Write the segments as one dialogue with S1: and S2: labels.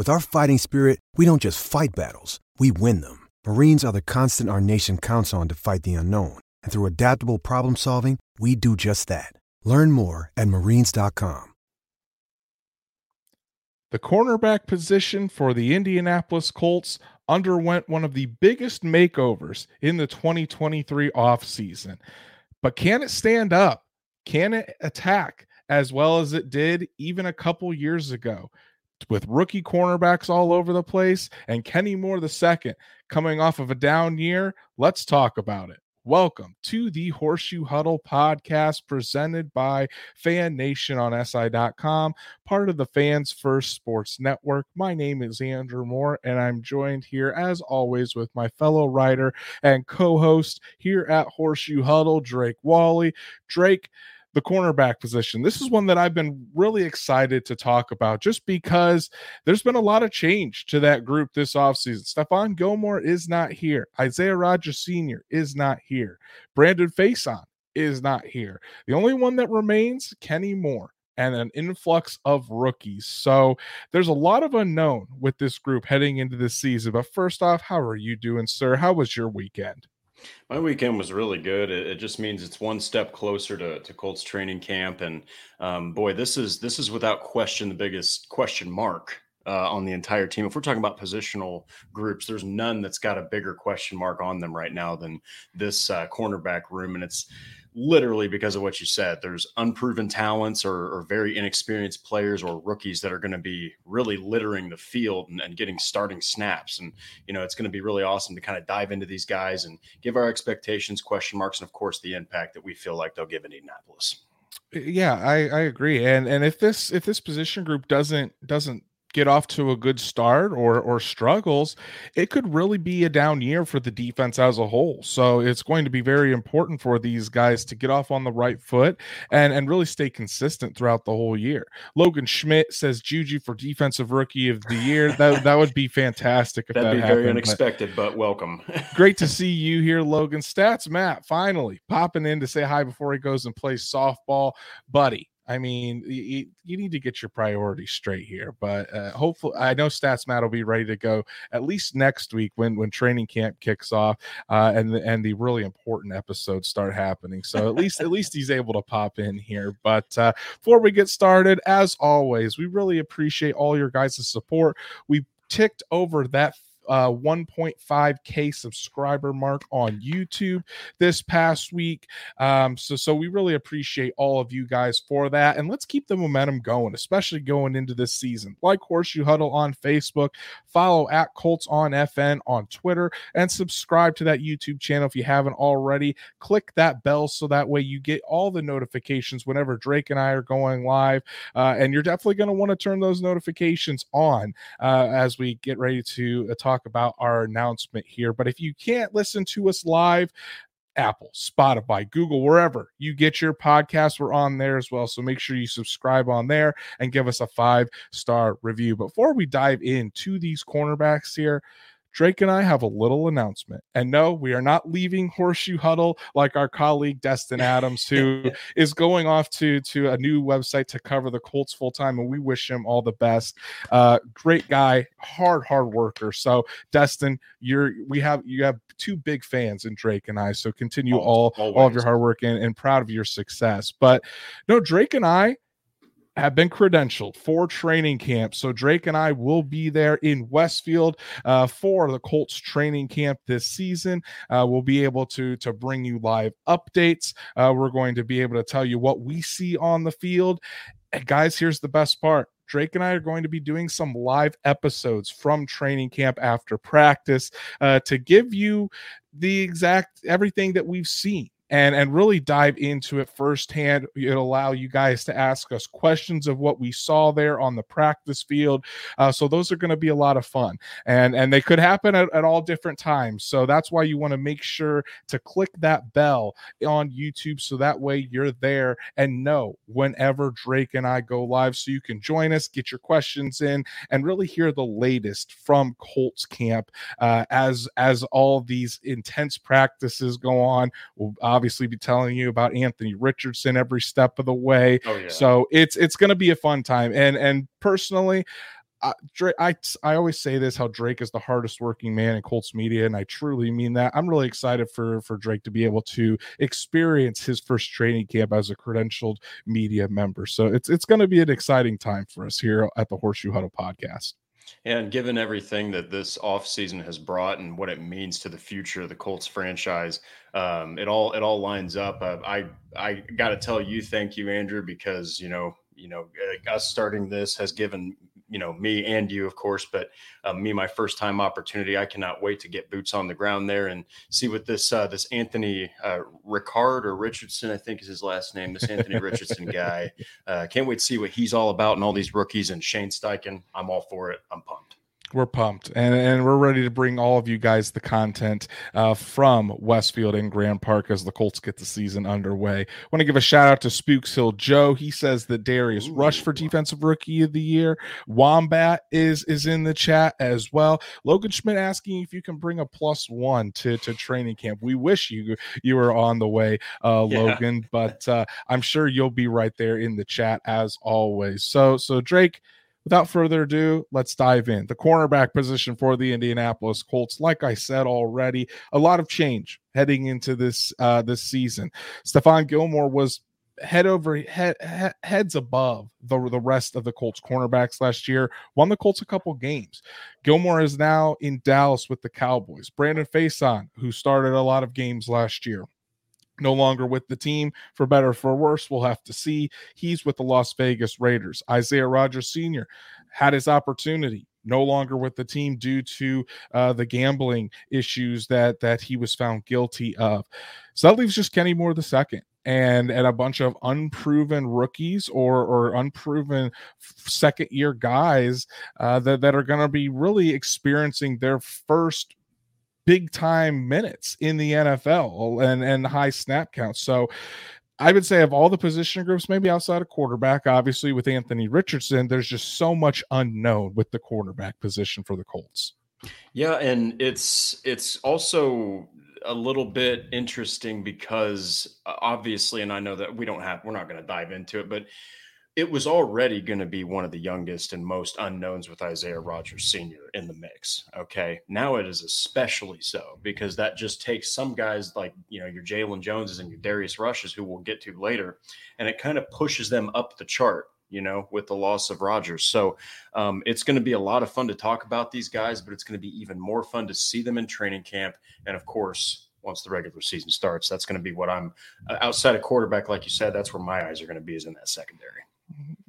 S1: With our fighting spirit, we don't just fight battles, we win them. Marines are the constant our nation counts on to fight the unknown. And through adaptable problem solving, we do just that. Learn more at marines.com.
S2: The cornerback position for the Indianapolis Colts underwent one of the biggest makeovers in the 2023 offseason. But can it stand up? Can it attack as well as it did even a couple years ago? With rookie cornerbacks all over the place and Kenny Moore the second coming off of a down year. Let's talk about it. Welcome to the Horseshoe Huddle podcast presented by Fan Nation on SI.com, part of the Fans First Sports Network. My name is Andrew Moore, and I'm joined here, as always, with my fellow writer and co host here at Horseshoe Huddle, Drake Wally. Drake, the cornerback position. This is one that I've been really excited to talk about just because there's been a lot of change to that group this offseason. Stephon Gilmore is not here. Isaiah Rodgers Sr. is not here. Brandon Facyson is not here. The only one that remains, Kenny Moore and an influx of rookies. So there's a lot of unknown with this group heading into this season. But first off, how are you doing, sir? How was your weekend?
S3: My weekend was really good. It, it, just means it's one step closer to, to Colts training camp, and um, boy, this is this is without question the biggest question mark uh, on the entire team. If we're talking about positional groups, there's none that's got a bigger question mark on them right now than this uh, cornerback room, and it's literally because of what you said. There's unproven talents or, or very inexperienced players or rookies that are going to be really littering the field and, and, getting starting snaps. And, you know, it's going to be really awesome to kind of dive into these guys and give our expectations, question marks, and of course the impact that we feel like they'll give in Indianapolis.
S2: Yeah, I, I agree. And and if this if this position group doesn't doesn't get off to a good start or or struggles, it could really be a down year for the defense as a whole. So it's going to be very important for these guys to get off on the right foot and and really stay consistent throughout the whole year. Logan Schmidt says Juju for defensive rookie of the year. That that would be fantastic if
S3: That'd
S2: that
S3: be
S2: happened,
S3: very unexpected, but, but welcome.
S2: great to see you here, Logan. Stats Matt finally popping in to say hi before he goes and plays softball, buddy. I mean, you, you, need to get your priorities straight here. But uh, hopefully, I know Stats Matt will be ready to go at least next week when when training camp kicks off uh, and the, and the really important episodes start happening. So at least at least he's able to pop in here. But uh, before we get started, as always, we really appreciate all your guys' support. We ticked over that uh, 1.5k subscriber mark on YouTube this past week. Um, so so we really appreciate all of you guys for that, and let's keep the momentum going, especially going into this season. Like Horseshoe Huddle on Facebook, follow at Colts on FN on Twitter, and subscribe to that YouTube channel if you haven't already. Click that bell so that way you get all the notifications whenever Drake and I are going live, uh, and you're definitely going to want to turn those notifications on uh, as we get ready to uh, talk talk about our announcement here. But if you can't listen to us live, Apple, Spotify, Google, wherever you get your podcast, we're on there as well. So make sure you subscribe on there and give us a five star review. Before we dive into these cornerbacks here, Drake and I have a little announcement. And no, we are not leaving Horseshoe Huddle like our colleague Destin Adams, who is going off to to a new website to cover the Colts full time. And we wish him all the best. Uh, great guy, hard, hard worker. So Destin, you're we have you have two big fans in Drake and I. So continue all all of your hard work and, and proud of your success. But no, Drake and I have been credentialed for training camp. So Drake and I will be there in Westfield uh, for the Colts training camp this season. Uh, we'll be able to to bring you live updates. Uh, we're going to be able to tell you what we see on the field. And guys, here's the best part. Drake and I are going to be doing some live episodes from training camp after practice uh, to give you the exact everything that we've seen and and really dive into it firsthand. It'll allow you guys to ask us questions of what we saw there on the practice field. Uh, so those are going to be a lot of fun, and and they could happen at, at all different times. So that's why you want to make sure to click that bell on YouTube, so that way you're there and know whenever Drake and I go live, so you can join us, get your questions in, and really hear the latest from Colts camp uh, as as all these intense practices go on. We'll obviously be telling you about Anthony Richardson every step of the way.
S3: Oh, yeah.
S2: So it's it's going to be a fun time. And and personally, uh, Drake, I I always say this how Drake is the hardest working man in Colts media, and I truly mean that. I'm really excited for for Drake to be able to experience his first training camp as a credentialed media member. So it's it's going to be an exciting time for us here at the Horseshoe Huddle podcast.
S3: And given everything that this offseason has brought and what it means to the future of the Colts franchise, um, it all it all lines up. Uh, I I got to tell you, thank you, Andrew, because you know you know uh, us starting this has given you know me and you, of course, but um, me my first time opportunity. I cannot wait to get boots on the ground there and see what this uh, this Anthony uh, Ricard or Richardson, I think is his last name. This Anthony Richardson guy. Uh, can't wait to see what he's all about and all these rookies and Shane Steichen. I'm all for it. I'm pumped.
S2: We're pumped and, and we're ready to bring all of you guys the content uh, from Westfield and Grand Park as the Colts get the season underway. Want to give a shout out to Spooks Hill Joe. He says that Darius
S3: Ooh.
S2: Rush for Defensive Rookie of the Year. Wombat is is in the chat as well. Logan Schmidt asking if you can bring a plus one to, to training camp. We wish you you were on the way, uh,
S3: Yeah.
S2: Logan, but uh, I'm sure you'll be right there in the chat as always. So so Drake without further ado, let's dive in. The cornerback position for the Indianapolis Colts, like I said already, a lot of change heading into this uh, this season. Stephon Gilmore was head over head, he- heads above the the rest of the Colts cornerbacks last year. Won the Colts a couple games. Gilmore is now in Dallas with the Cowboys. Brandon Facyson, who started a lot of games last year, no longer with the team for better or for worse. We'll have to see. He's with the Las Vegas Raiders. Isaiah Rodgers Sr. had his opportunity. No longer with the team due to uh, the gambling issues that that he was found guilty of. So that leaves just Kenny Moore the second, and and a bunch of unproven rookies or or unproven second year guys uh, that that are going to be really experiencing their first big time minutes in the NFL and and high snap counts. So I would say of all the position groups, maybe outside of quarterback, obviously with Anthony Richardson, there's just so much unknown with the quarterback position for the Colts.
S3: Yeah, and it's it's also a little bit interesting because uh, obviously, and I know that we don't have we're not going to dive into it, but it was already going to be one of the youngest and most unknowns with Isaiah Rodgers Sr. in the mix. Okay. Now it is especially so because that just takes some guys like, you know, your Jaylon Joneses and your Darius Rushes, who we'll get to later, and it kind of pushes them up the chart, you know, with the loss of Rodgers. So um, it's going to be a lot of fun to talk about these guys, but it's going to be even more fun to see them in training camp. And of course, once the regular season starts, that's going to be what I'm uh, outside of quarterback, like you said, that's where my eyes are going to be is in that secondary.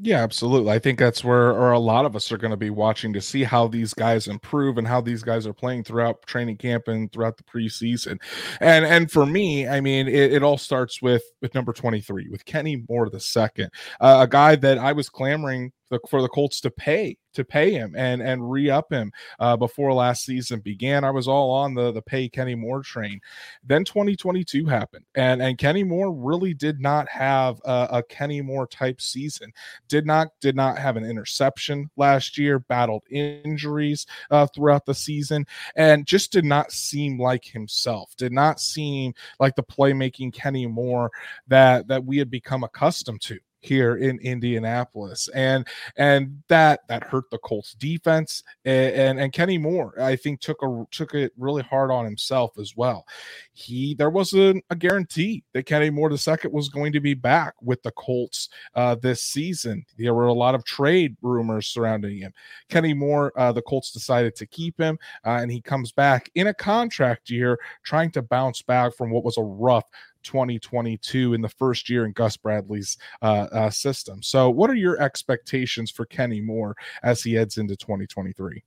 S2: Yeah, absolutely. I think that's where or a lot of us are going to be watching to see how these guys improve and how these guys are playing throughout training camp and throughout the preseason. And and for me, I mean, it, it all starts with with number 23, with Kenny Moore the second, uh, a guy that I was clamoring the, for the Colts to pay to pay him and and re-up him uh, before last season began. I was all on the the pay Kenny Moore train. Then 2022 happened, and and Kenny Moore really did not have a, a Kenny Moore type season. Did not did not have an interception last year. Battled injuries uh, throughout the season, and just did not seem like himself. Did not seem like the playmaking Kenny Moore that that we had become accustomed to here in Indianapolis, and and that that hurt the Colts defense. And, and and, Kenny Moore, I think, took a took it really hard on himself as well. He there wasn't a guarantee that Kenny Moore the second was going to be back with the Colts uh, this season. There were a lot of trade rumors surrounding him. Kenny Moore, uh, the Colts decided to keep him, uh, and he comes back in a contract year, trying to bounce back from what was a rough 2022 in the first year in Gus Bradley's uh, uh, system. So, what are your expectations for Kenny Moore as he heads into 2023?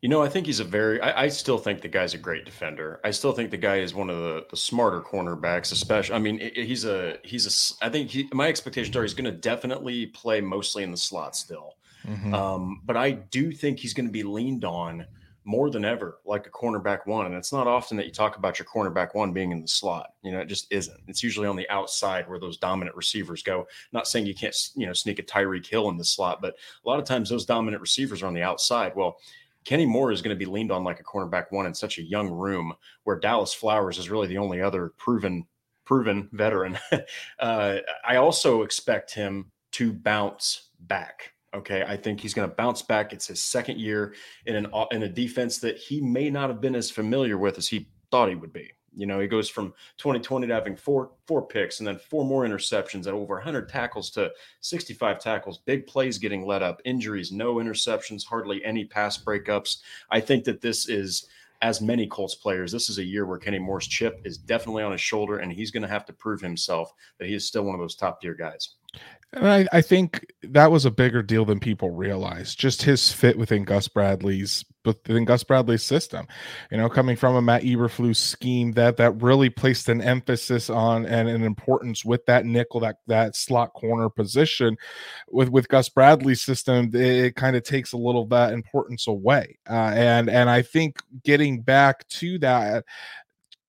S3: You know, I think he's a very. I, I, still think the guy's a great defender. I still think the guy is one of the, the smarter cornerbacks. Especially, I mean, he's a he's a. I think he, my expectations are he's going to definitely play mostly in the slot still. Mm-hmm. Um, but I do think he's going to be leaned on more than ever like a cornerback one. And it's not often that you talk about your cornerback one being in the slot. You know, it just isn't. It's usually on the outside where those dominant receivers go. Not saying you can't, you know, sneak a Tyreek Hill in the slot, but a lot of times those dominant receivers are on the outside. Well, Kenny Moore is going to be leaned on like a cornerback one in such a young room where Dallis Flowers is really the only other proven proven veteran. uh, I also expect him to bounce back. Okay, I think he's going to bounce back. It's his second year in an in a defense that he may not have been as familiar with as he thought he would be. You know, he goes from 2020 to having four four picks and then four more interceptions and over 100 tackles to 65 tackles. Big plays getting let up, injuries, no interceptions, hardly any pass breakups. I think that this is as many Colts players, this is a year where Kenny Moore's chip is definitely on his shoulder, and he's going to have to prove himself that he is still one of those top tier guys.
S2: And I, I, think that was a bigger deal than people realize. Just his fit within Gus Bradley's within Gus Bradley's system. You know, coming from a Matt Eberflus scheme that that really placed an emphasis on and an importance with that nickel, that that slot corner position. With with Gus Bradley's system, it, it kind of takes a little that importance away. Uh, and and I think getting back to that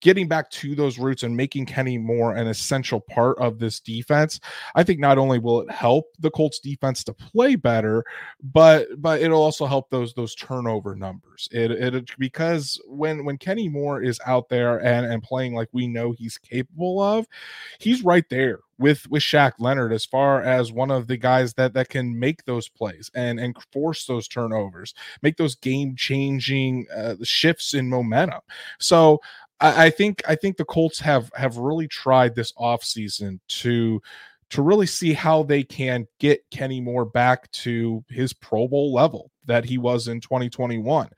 S2: getting back to those roots and making Kenny Moore an essential part of this defense, I think not only will it help the Colts defense to play better, but but it'll also help those those turnover numbers. It it because when when Kenny Moore is out there and and playing like we know he's capable of, he's right there with with Shaq Leonard as far as one of the guys that that can make those plays and and force those turnovers, make those game changing uh, shifts in momentum. So I, I think I think the Colts have have really tried this offseason to to really see how they can get Kenny Moore back to his Pro Bowl level that he was in 2021.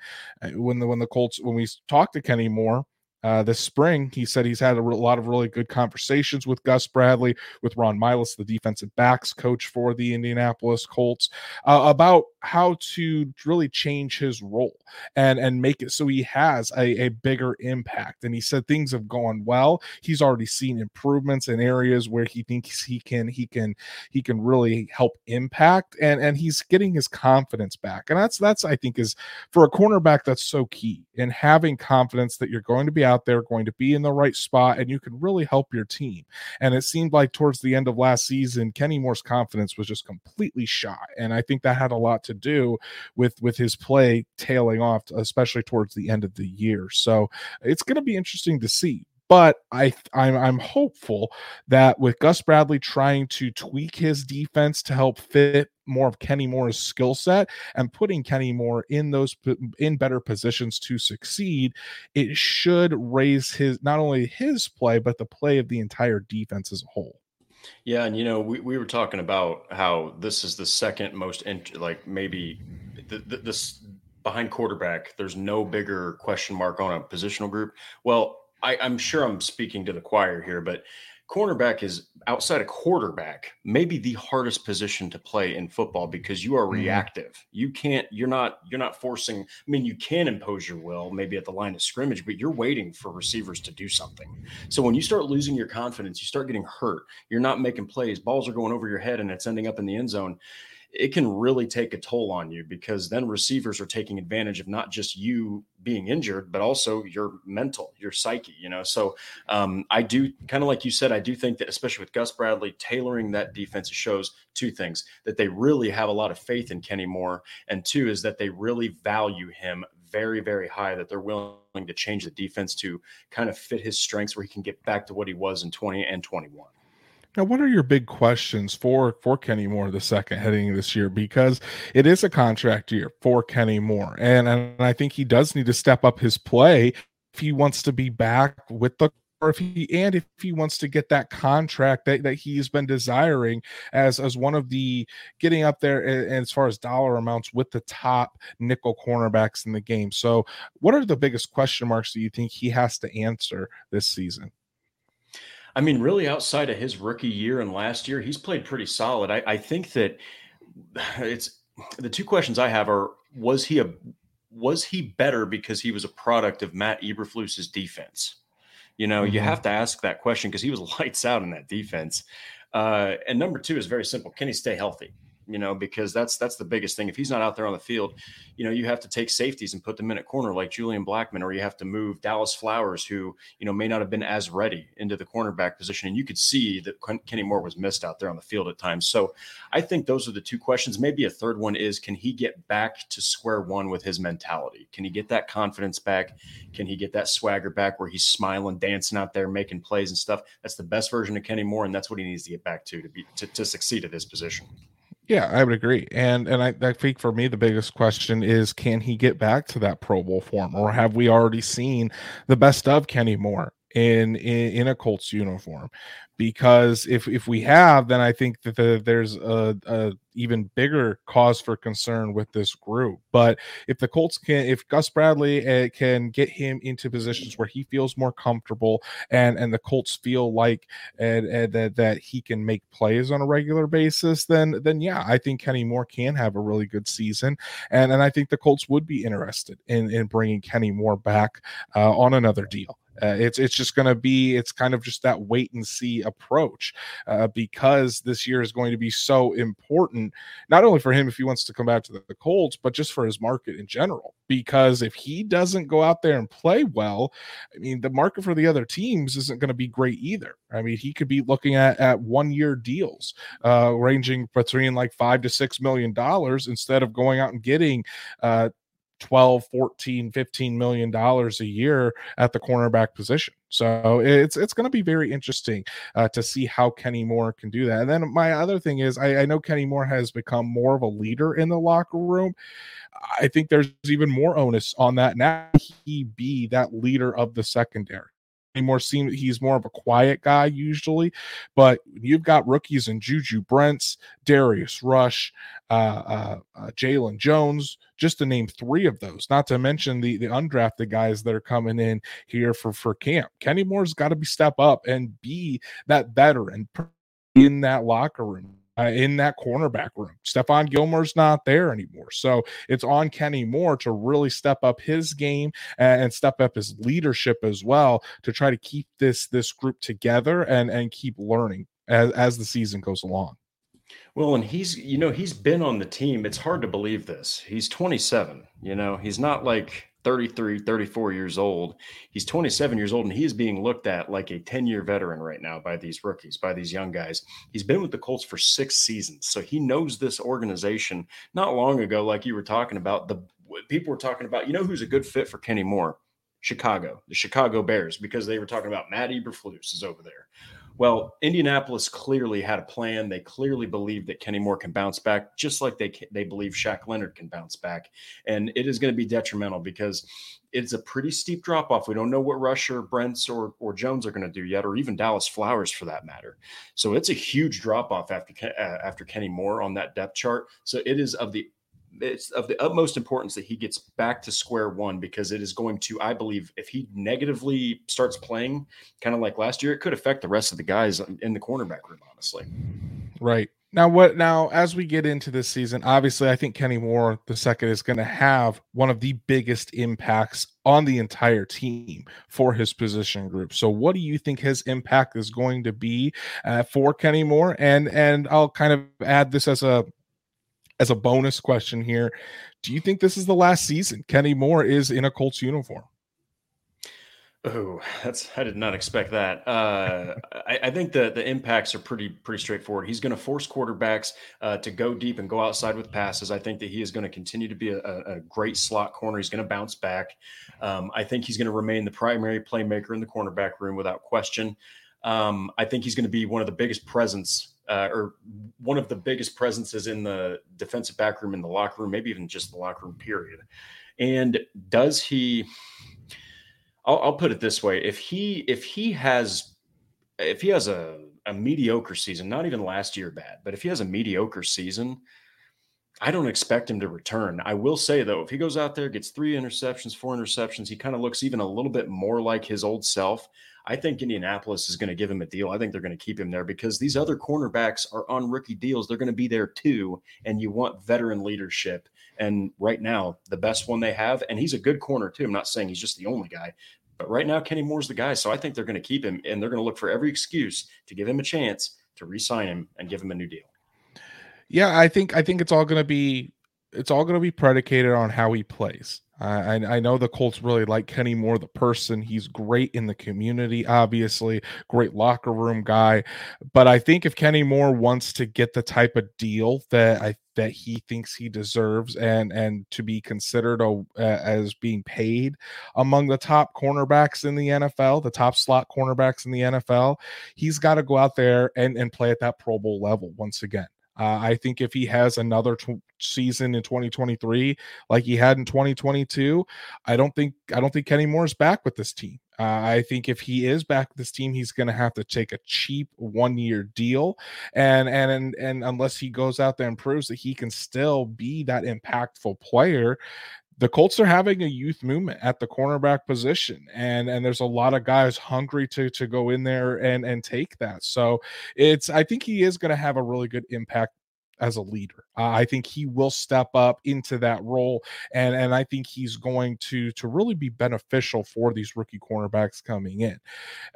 S2: Uh, when the when the Colts when we talked to Kenny Moore, uh, this spring. He said he's had a re- lot of really good conversations with Gus Bradley, with Ron Milus, the defensive backs coach for the Indianapolis Colts, uh, about how to really change his role and and make it so he has a, a bigger impact. And he said things have gone well. He's already seen improvements in areas where he thinks he can he can he can really help impact, and and he's getting his confidence back. And that's that's I think is for a cornerback that's so key in having confidence that you're going to be out there, going to be in the right spot, and you can really help your team. And it seemed like towards the end of last season, Kenny Moore's confidence was just completely shot. And I think that had a lot to do with with his play tailing off, especially towards the end of the year. So it's going to be interesting to see but I I'm, I'm hopeful that with Gus Bradley trying to tweak his defense to help fit more of Kenny Moore's skill set and putting Kenny Moore in those in better positions to succeed, it should raise his not only his play but the play of the entire defense as a whole.
S3: Yeah, and you know, we, we were talking about how this is the second most int- like maybe the, the, this behind quarterback. There's no bigger question mark on a positional group. Well, I, I'm sure I'm speaking to the choir here, but cornerback is outside of quarterback maybe the hardest position to play in football because you are mm-hmm. reactive. You can't you're not you're not forcing i mean you can impose your will maybe at the line of scrimmage but you're waiting for receivers to do something. So when you start losing your confidence you start getting hurt. You're not making plays. Balls are going over your head and it's ending up in the end zone it can really take a toll on you because then receivers are taking advantage of not just you being injured, but also your mental, your psyche, you know. So um, I do kind of like you said, I do think that especially with Gus Bradley tailoring that defense shows two things that they really have a lot of faith in Kenny Moore, and two is that they really value him very, very high, that they're willing to change the defense to kind of fit his strengths where he can get back to what he was in 20 and 21.
S2: Now, what are your big questions for for Kenny Moore the second heading this year? Because it is a contract year for Kenny Moore, and and I think he does need to step up his play if he wants to be back with the or if he and if he wants to get that contract that, that he's been desiring as as one of the getting up there as far as dollar amounts with the top nickel cornerbacks in the game. So, what are the biggest question marks that you think he has to answer this season?
S3: I mean, really, outside of his rookie year and last year, he's played pretty solid. I, I think that it's the two questions I have are: was he a was he better because he was a product of Matt Eberflus's defense? You know, mm-hmm. you have to ask that question because he was lights out in that defense. Uh, and number two is very simple: can he stay healthy? You know, because that's that's the biggest thing. If he's not out there on the field, you know, you have to take safeties and put them in at corner like Julian Blackmon, or you have to move Dallis Flowers, who you know may not have been as ready into the cornerback position. And you could see that Kenny Moore was missed out there on the field at times. So I think those are the two questions. Maybe a third one is can he get back to square one with his mentality? Can he get that confidence back? Can he get that swagger back where he's smiling, dancing out there, making plays and stuff? That's the best version of Kenny Moore, and that's what he needs to get back to to be to, to succeed at his position.
S2: Yeah, I would agree. And and I, I think for me the biggest question is can he get back to that Pro Bowl form or have we already seen the best of Kenny Moore in in, in a Colts uniform? because if if we have, then I think that the, there's a, a, even bigger cause for concern with this group. But if the Colts can, if Gus Bradley uh, can get him into positions where he feels more comfortable, and and the Colts feel like and, and that that he can make plays on a regular basis, then then yeah, I think Kenny Moore can have a really good season, and and I think the Colts would be interested in in bringing Kenny Moore back uh, on another deal. Uh, it's it's just going to be it's kind of just that wait and see approach uh, because this year is going to be so important not only for him if he wants to come back to the, the Colts but just for his market in general. Because if he doesn't go out there and play well I mean the market for the other teams isn't going to be great either. I mean he could be looking at at one year deals uh, ranging between like five to six million dollars instead of going out and getting uh, 12 14 15 million dollars a year at the cornerback position. So it's it's going to be very interesting uh, to see how kenny moore can do that. And then my other thing is I, I know kenny moore has become more of a leader in the locker room. I think there's even more onus on that now. He be that leader of the secondary anymore seem he's more of a quiet guy usually but you've got rookies in juju brents darius rush uh, uh, uh, jaylon jones just to name three of those not to mention the the undrafted guys that are coming in here for for camp. Kenny moore's got to be step up and be that veteran in that locker room uh, in that cornerback room. Stephon Gilmore's not there anymore. So it's on Kenny Moore to really step up his game and step up his leadership as well to try to keep this this group together and and keep learning as, as the season goes along.
S3: Well, and he's, you know, he's been on the team. It's hard to believe this. He's 27, you know, he's not like 33, 34 years old. He's 27 years old and he is being looked at like a 10 year veteran right now by these rookies, by these young guys. He's been with the Colts for six seasons. So he knows this organization not long ago, like you were talking about. The people were talking about, you know, who's a good fit for Kenny Moore? Chicago, the Chicago Bears, because they were talking about Matt Eberflus is over there. Well, Indianapolis clearly had a plan. They clearly believe that Kenny Moore can bounce back, just like they they believe Shaq Leonard can bounce back. And it is going to be detrimental because it's a pretty steep drop off. We don't know what Rusher, Brents, or or Jones are going to do yet, or even Dallis Flowers for that matter. So it's a huge drop off after uh, after Kenny Moore on that depth chart. So it is of the it's of the utmost importance that he gets back to square one because it is going to, I believe, if he negatively starts playing kind of like last year, it could affect the rest of the guys in the cornerback room, honestly.
S2: Right. Now, what now, as we get into this season, obviously, I think Kenny Moore the second is going to have one of the biggest impacts on the entire team for his position group. So, what do you think his impact is going to be uh, for Kenny Moore? And and I'll kind of add this as a as a bonus question here, do you think this is the last season Kenny Moore is in a Colts uniform?
S3: Oh, that's I did not expect that. Uh, I, I, think the the impacts are pretty pretty straightforward. He's going to force quarterbacks uh, to go deep and go outside with passes. I think that he is going to continue to be a, a, great slot corner. He's going to bounce back. Um, I think he's going to remain the primary playmaker in the cornerback room without question. Um, I think he's going to be one of the biggest presence uh, or one of the biggest presences in the defensive back room in the locker room, maybe even just the locker room period. And does he? I'll, I'll put it this way: if he if he has if he has a a mediocre season, not even last year bad, but if he has a mediocre season, I don't expect him to return. I will say though, if he goes out there, gets three interceptions, four interceptions, he kind of looks even a little bit more like his old self. I think Indianapolis is going to give him a deal. I think they're going to keep him there because these other cornerbacks are on rookie deals. They're going to be there too. And you want veteran leadership. And right now, the best one they have, and he's a good corner too. I'm not saying he's just the only guy, but right now, Kenny Moore's the guy. So I think they're going to keep him and they're going to look for every excuse to give him a chance to re sign him and give him a new deal.
S2: Yeah, I think I think it's all going to be it's all going to be predicated on how he plays. Uh, I, I know the Colts really like Kenny Moore, the person. He's great in the community, obviously, great locker room guy. But I think if Kenny Moore wants to get the type of deal that I that he thinks he deserves and and to be considered a, as being paid among the top cornerbacks in the NFL, the top slot cornerbacks in the NFL, he's got to go out there and and play at that Pro Bowl level once again. Uh, I think if he has another t- season in 2023 like he had in 2022, I don't think I don't think Kenny Moore's back with this team. Uh, I think if he is back with this team, he's going to have to take a cheap one year deal, and and and and unless he goes out there and proves that he can still be that impactful player, the Colts are having a youth movement at the cornerback position, and and there's a lot of guys hungry to to go in there and and take that. So it's I think he is going to have a really good impact as a leader. Uh, I think he will step up into that role, and and I think he's going to to really be beneficial for these rookie cornerbacks coming in.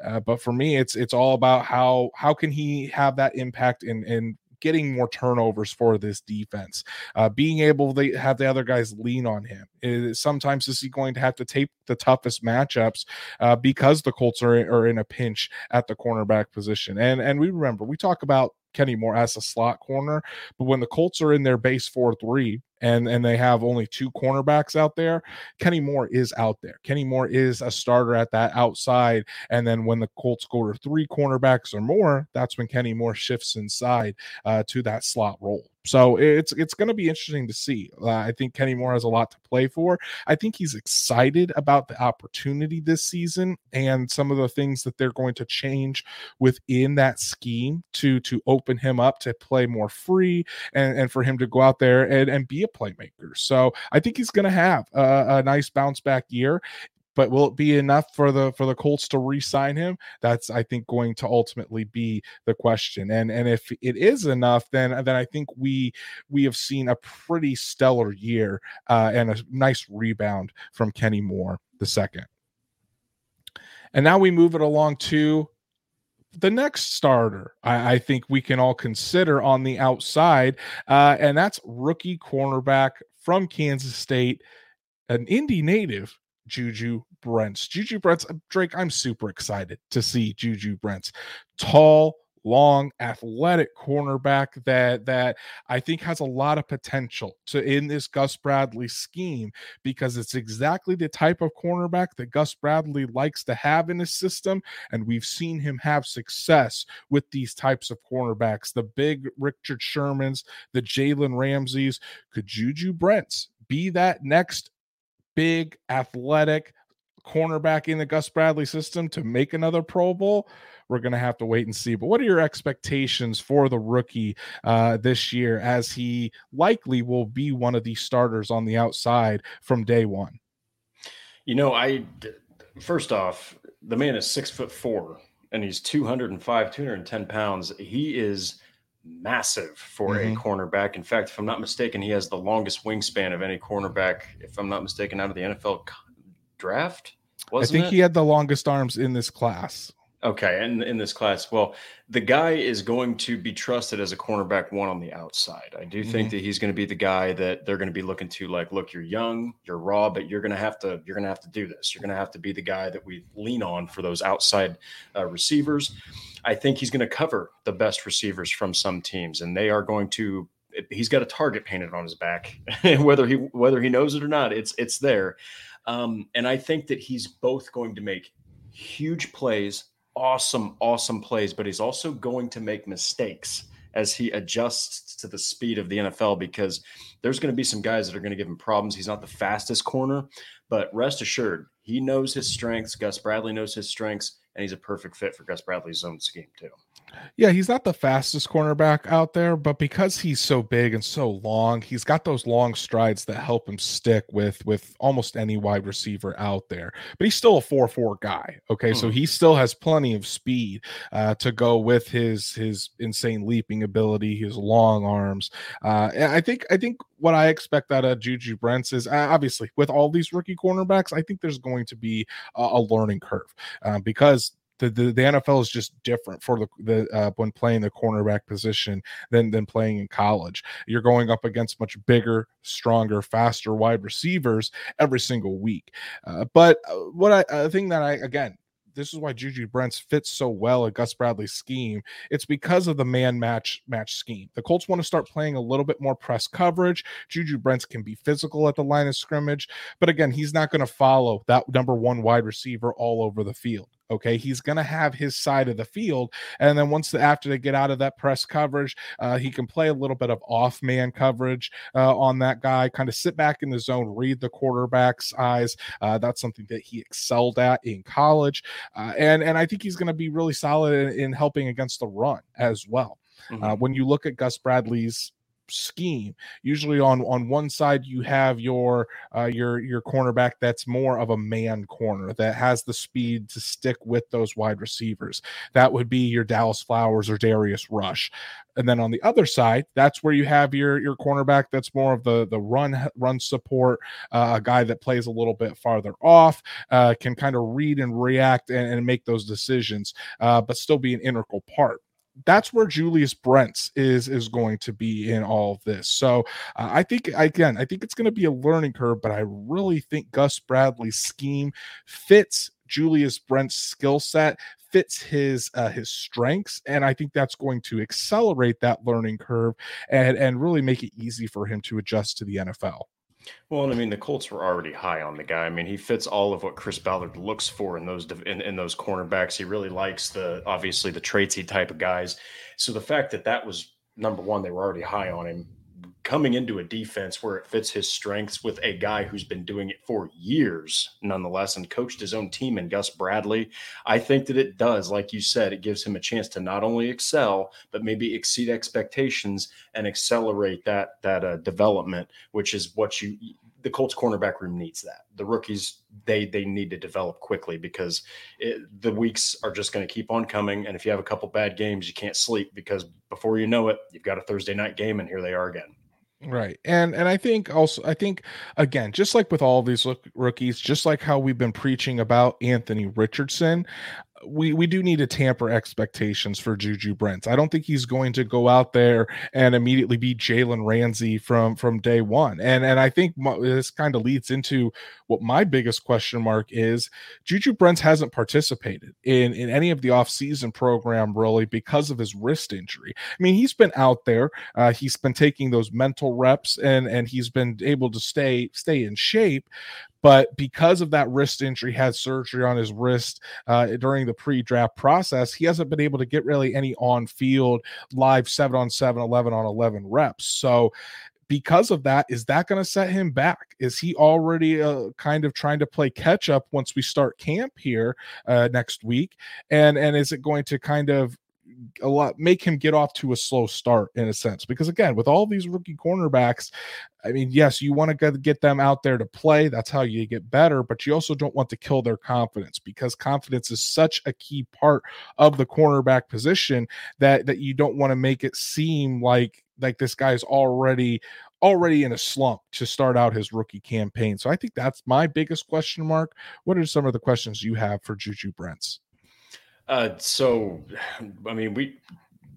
S2: Uh, but for me, it's it's all about how how can he have that impact in in getting more turnovers for this defense, uh, being able to have the other guys lean on him. Sometimes is he going to have to take the toughest matchups uh, because the Colts are, are in a pinch at the cornerback position. And and we remember we talk about Kenny Moore as a slot corner. But when the Colts are in their base 4 3 and, and they have only two cornerbacks out there, Kenny Moore is out there. Kenny Moore is a starter at that outside. And then when the Colts go to three cornerbacks or more, that's when Kenny Moore shifts inside uh, to that slot role. So it's it's going to be interesting to see. Uh, I think Kenny Moore has a lot to play for. I think he's excited about the opportunity this season and some of the things that they're going to change within that scheme to to open him up to play more free and, and for him to go out there and, and be a playmaker. So I think he's going to have a, a nice bounce back year but will it be enough for the for the Colts to re-sign him? That's I think going to ultimately be the question. And and if it is enough, then then I think we we have seen a pretty stellar year uh, and a nice rebound from Kenny Moore the second. And now we move it along to the next starter I, I, think we can all consider on the outside, uh, and that's rookie cornerback from Kansas State, an Indy native, Juju Brents. Juju Brents, uh, Drake, I'm super excited to see Juju Brents. Tall, long, athletic cornerback that that I think has a lot of potential to in this Gus Bradley scheme because it's exactly the type of cornerback that Gus Bradley likes to have in his system, and we've seen him have success with these types of cornerbacks. The big Richard Shermans, the Jalen Ramseys. Could Juju Brents be that next big, athletic cornerback in the Gus Bradley system to make another Pro Bowl? We're going to have to wait and see. But what are your expectations for the rookie uh, this year as he likely will be one of the starters on the outside from day one?
S3: You know, I first off, the man is six foot four and he's 205, 210 pounds. He is massive for mm-hmm. a cornerback. In fact, if I'm not mistaken, he has the longest wingspan of any cornerback, if I'm not mistaken, out of the NFL draft.
S2: I think
S3: it?
S2: he had the longest arms in this class.
S3: Okay, and in this class, well, the guy is going to be trusted as a cornerback one on the outside. I do think
S2: Mm-hmm.
S3: that he's going to be the guy that they're going to be looking to like, look, you're young, you're raw, but you're going to have to you're going to have to do this. You're going to have to be the guy that we lean on for those outside uh, receivers. I think he's going to cover the best receivers from some teams, and they are going to. He's got a target painted on his back, whether he whether he knows it or not. It's it's there, um, and I think that he's both going to make huge plays, awesome, awesome plays, but he's also going to make mistakes as he adjusts to the speed of the NFL because there's going to be some guys that are going to give him problems. He's not the fastest corner, but rest assured, he knows his strengths. Gus Bradley knows his strengths, and he's a perfect fit for Gus Bradley's zone scheme, too.
S2: Yeah, he's not the fastest cornerback out there, but because he's so big and so long, he's got those long strides that help him stick with with almost any wide receiver out there. But he's still a 4-4 guy. Okay. So
S3: Hmm.
S2: he still has plenty of speed uh, to go with his his insane leaping ability, his long arms. Uh, I think I think what I expect out of Juju Brents is uh, obviously with all these rookie cornerbacks, I think there's going to be a, a learning curve uh, because the, the the NFL is just different for the the uh, when playing the cornerback position than than playing in college. You're going up against much bigger, stronger, faster wide receivers every single week. Uh, but uh, what I thing that I again this is why Juju Brents fits so well at Gus Bradley's scheme. It's because of the man match match scheme. The Colts want to start playing a little bit more press coverage. Juju Brents can be physical at the line of scrimmage, but again, he's not going to follow that number one wide receiver all over the field. Okay, he's going to have his side of the field, and then once the, after they get out of that press coverage, uh, he can play a little bit of off man coverage uh, on that guy. Kind of sit back in the zone, read the quarterback's eyes. Uh, that's something that he excelled at in college, uh, and and I think he's going to be really solid in, in helping against the run as well. Uh, when you look at Gus Bradley's scheme. Usually on on one side you have your uh your your cornerback that's more of a man corner that has the speed to stick with those wide receivers. That would be your Dallis Flowers or Darius Rush. And then on the other side that's where you have your your cornerback that's more of the the run run support uh, a guy that plays a little bit farther off uh, can kind of read and react and, and make those decisions uh, but still be an integral part that's where Julius Brents is is going to be in all of this. So uh, I think again, I think it's going to be a learning curve, but I really think Gus Bradley's scheme fits Julius Brent's skill set, fits his uh, his strengths, and I think that's going to accelerate that learning curve and and really make it easy for him to adjust to the NFL.
S3: Well, and I mean, the Colts were already high on the guy. I mean, he fits all of what Chris Ballard looks for in those in, in those cornerbacks. He really likes the obviously the traitsy type of guys. So the fact that that was number one, they were already high on him. Coming into a defense where it fits his strengths with a guy who's been doing it for years, nonetheless, and coached his own team in Gus Bradley, I think that it does, like you said, it gives him a chance to not only excel but maybe exceed expectations and accelerate that that uh, development, which is what you the Colts cornerback room needs that. The rookies they they need to develop quickly because it, the weeks are just going to keep on coming. And if you have a couple bad games, you can't sleep because before you know it, you've got a Thursday night game, and here they are again.
S2: Right. And and I think also I think again just like with all these look, rookies just like how we've been preaching about Anthony Richardson we we do need to tamper expectations for Juju Brents. I don't think he's going to go out there and immediately be Jalen Ramsey from from day one. And and I think mo- this kind of leads into what my biggest question mark is. Juju Brents hasn't participated in in any of the offseason program really because of his wrist injury. I mean, he's been out there, uh, he's been taking those mental reps, and and he's been able to stay stay in shape but because of that wrist injury had surgery on his wrist uh, during the pre-draft process he hasn't been able to get really any on-field live 7 on 7 11 on 11 reps. So because of that is that going to set him back? Is he already uh, kind of trying to play catch up once we start camp here uh, next week? And and is it going to kind of a lot make him get off to a slow start in a sense. Because again with all these rookie cornerbacks i mean yes you want to get them out there to play. That's how you get better. But you also don't want to kill their confidence because confidence is such a key part of the cornerback position that that you don't want to make it seem like like this guy's already already in a slump to start out his rookie campaign. So i think that's my biggest question mark. What are some of the questions you have for juju brents
S3: Uh, so, I mean, we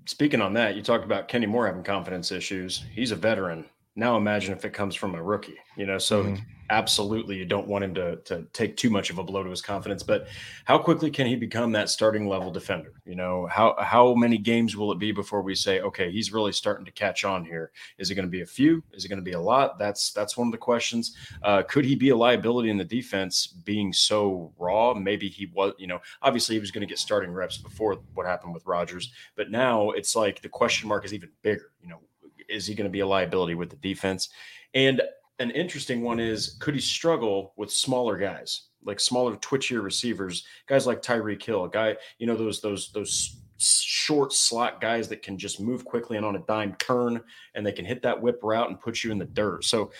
S3: speaking on that, you talked about Kenny Moore having confidence issues. He's a veteran. Now imagine if it comes from a rookie, you know. So mm-hmm. absolutely, you don't want him to to take too much of a blow to his confidence. But how quickly can he become that starting level defender? You know, how how many games will it be before we say, okay, he's really starting to catch on here? Is it going to be a few? Is it going to be a lot? That's that's one of the questions. Uh, could he be a liability in the defense, being so raw? Maybe he was. You know, obviously he was going to get starting reps before what happened with Rodgers, but now it's like the question mark is even bigger. You know, is he going to be a liability with the defense? And an interesting one is could he struggle with smaller guys, like smaller, twitchier receivers, guys like Tyreek Hill, guy, you know, those those those short slot guys that can just move quickly and on a dime turn and they can hit that whip route and put you in the dirt. So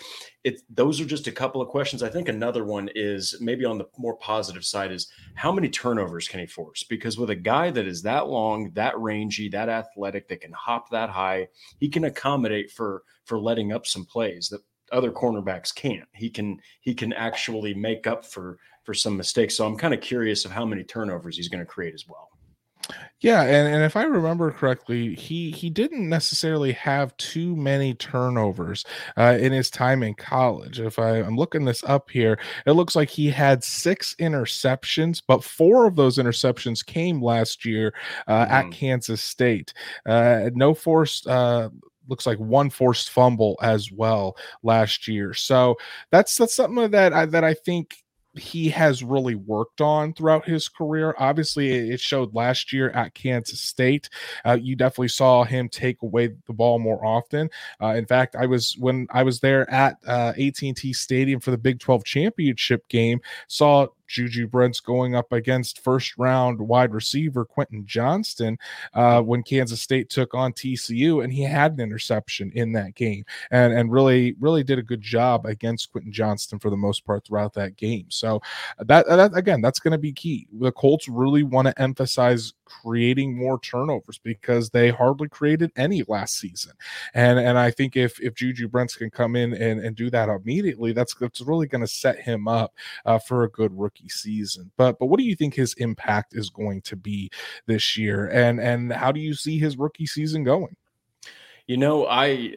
S3: it those are just a couple of questions. I think another one is maybe on the more positive side is how many turnovers can he force? Because with a guy that is that long, that rangy, that athletic, that can hop that high, he can accommodate for for letting up some plays that other cornerbacks can't. He can he can actually make up for for some mistakes. So I'm kind of curious of how many turnovers he's going to create as well.
S2: Yeah, and, and if I remember correctly, he he didn't necessarily have too many turnovers uh, in his time in college. If I, I'm looking this up here, it looks like he had six interceptions, but four of those interceptions came last year uh, mm. at Kansas State. Uh, no forced uh, looks like one forced fumble as well last year. So that's that's something that I, that I think he has really worked on throughout his career. Obviously, it showed last year at Kansas State. Uh, you definitely saw him take away the ball more often. Uh, in fact, I was when I was there at uh, AT&T Stadium for the Big 12 championship game, saw Juju Brents going up against first round wide receiver Quentin Johnston uh, when Kansas State took on TCU, and he had an interception in that game, and and really really did a good job against Quentin Johnston for the most part throughout that game. So that, that again, that's going to be key. The Colts really want to emphasize creating more turnovers because they hardly created any last season. And and I think if if Juju Brents can come in and, and do that immediately, that's that's really going to set him up uh, for a good rookie season. But but what do you think his impact is going to be this year? And and how do you see his rookie season going?
S3: You know, I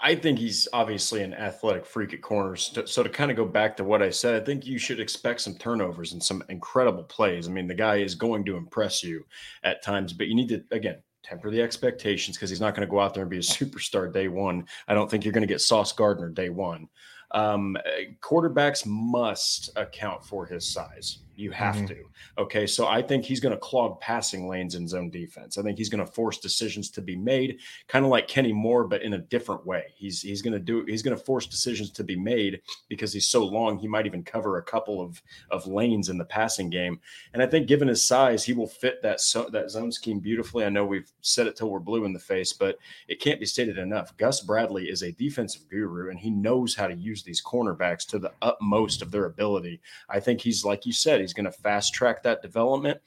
S3: I think he's obviously an athletic freak at corners. So to kind of go back to what I said, I think you should expect some turnovers and some incredible plays. I mean, the guy is going to impress you at times, but you need to again temper the expectations because he's not going to go out there and be a superstar day one. I don't think you're going to get Sauce Gardner day one. Um, quarterbacks must account for his size. You have mm-hmm. to. Okay. So I think he's going to clog passing lanes in zone defense. I think he's going to force decisions to be made, kind of like Kenny Moore, but in a different way. He's he's going to do he's going to force decisions to be made because he's so long. He might even cover a couple of of lanes in the passing game. And I think given his size, he will fit that so, that zone scheme beautifully. I know we've said it till we're blue in the face, but it can't be stated enough. Gus Bradley is a defensive guru, and he knows how to use these cornerbacks to the utmost of their ability. I think he's like you said He's going to fast track that development.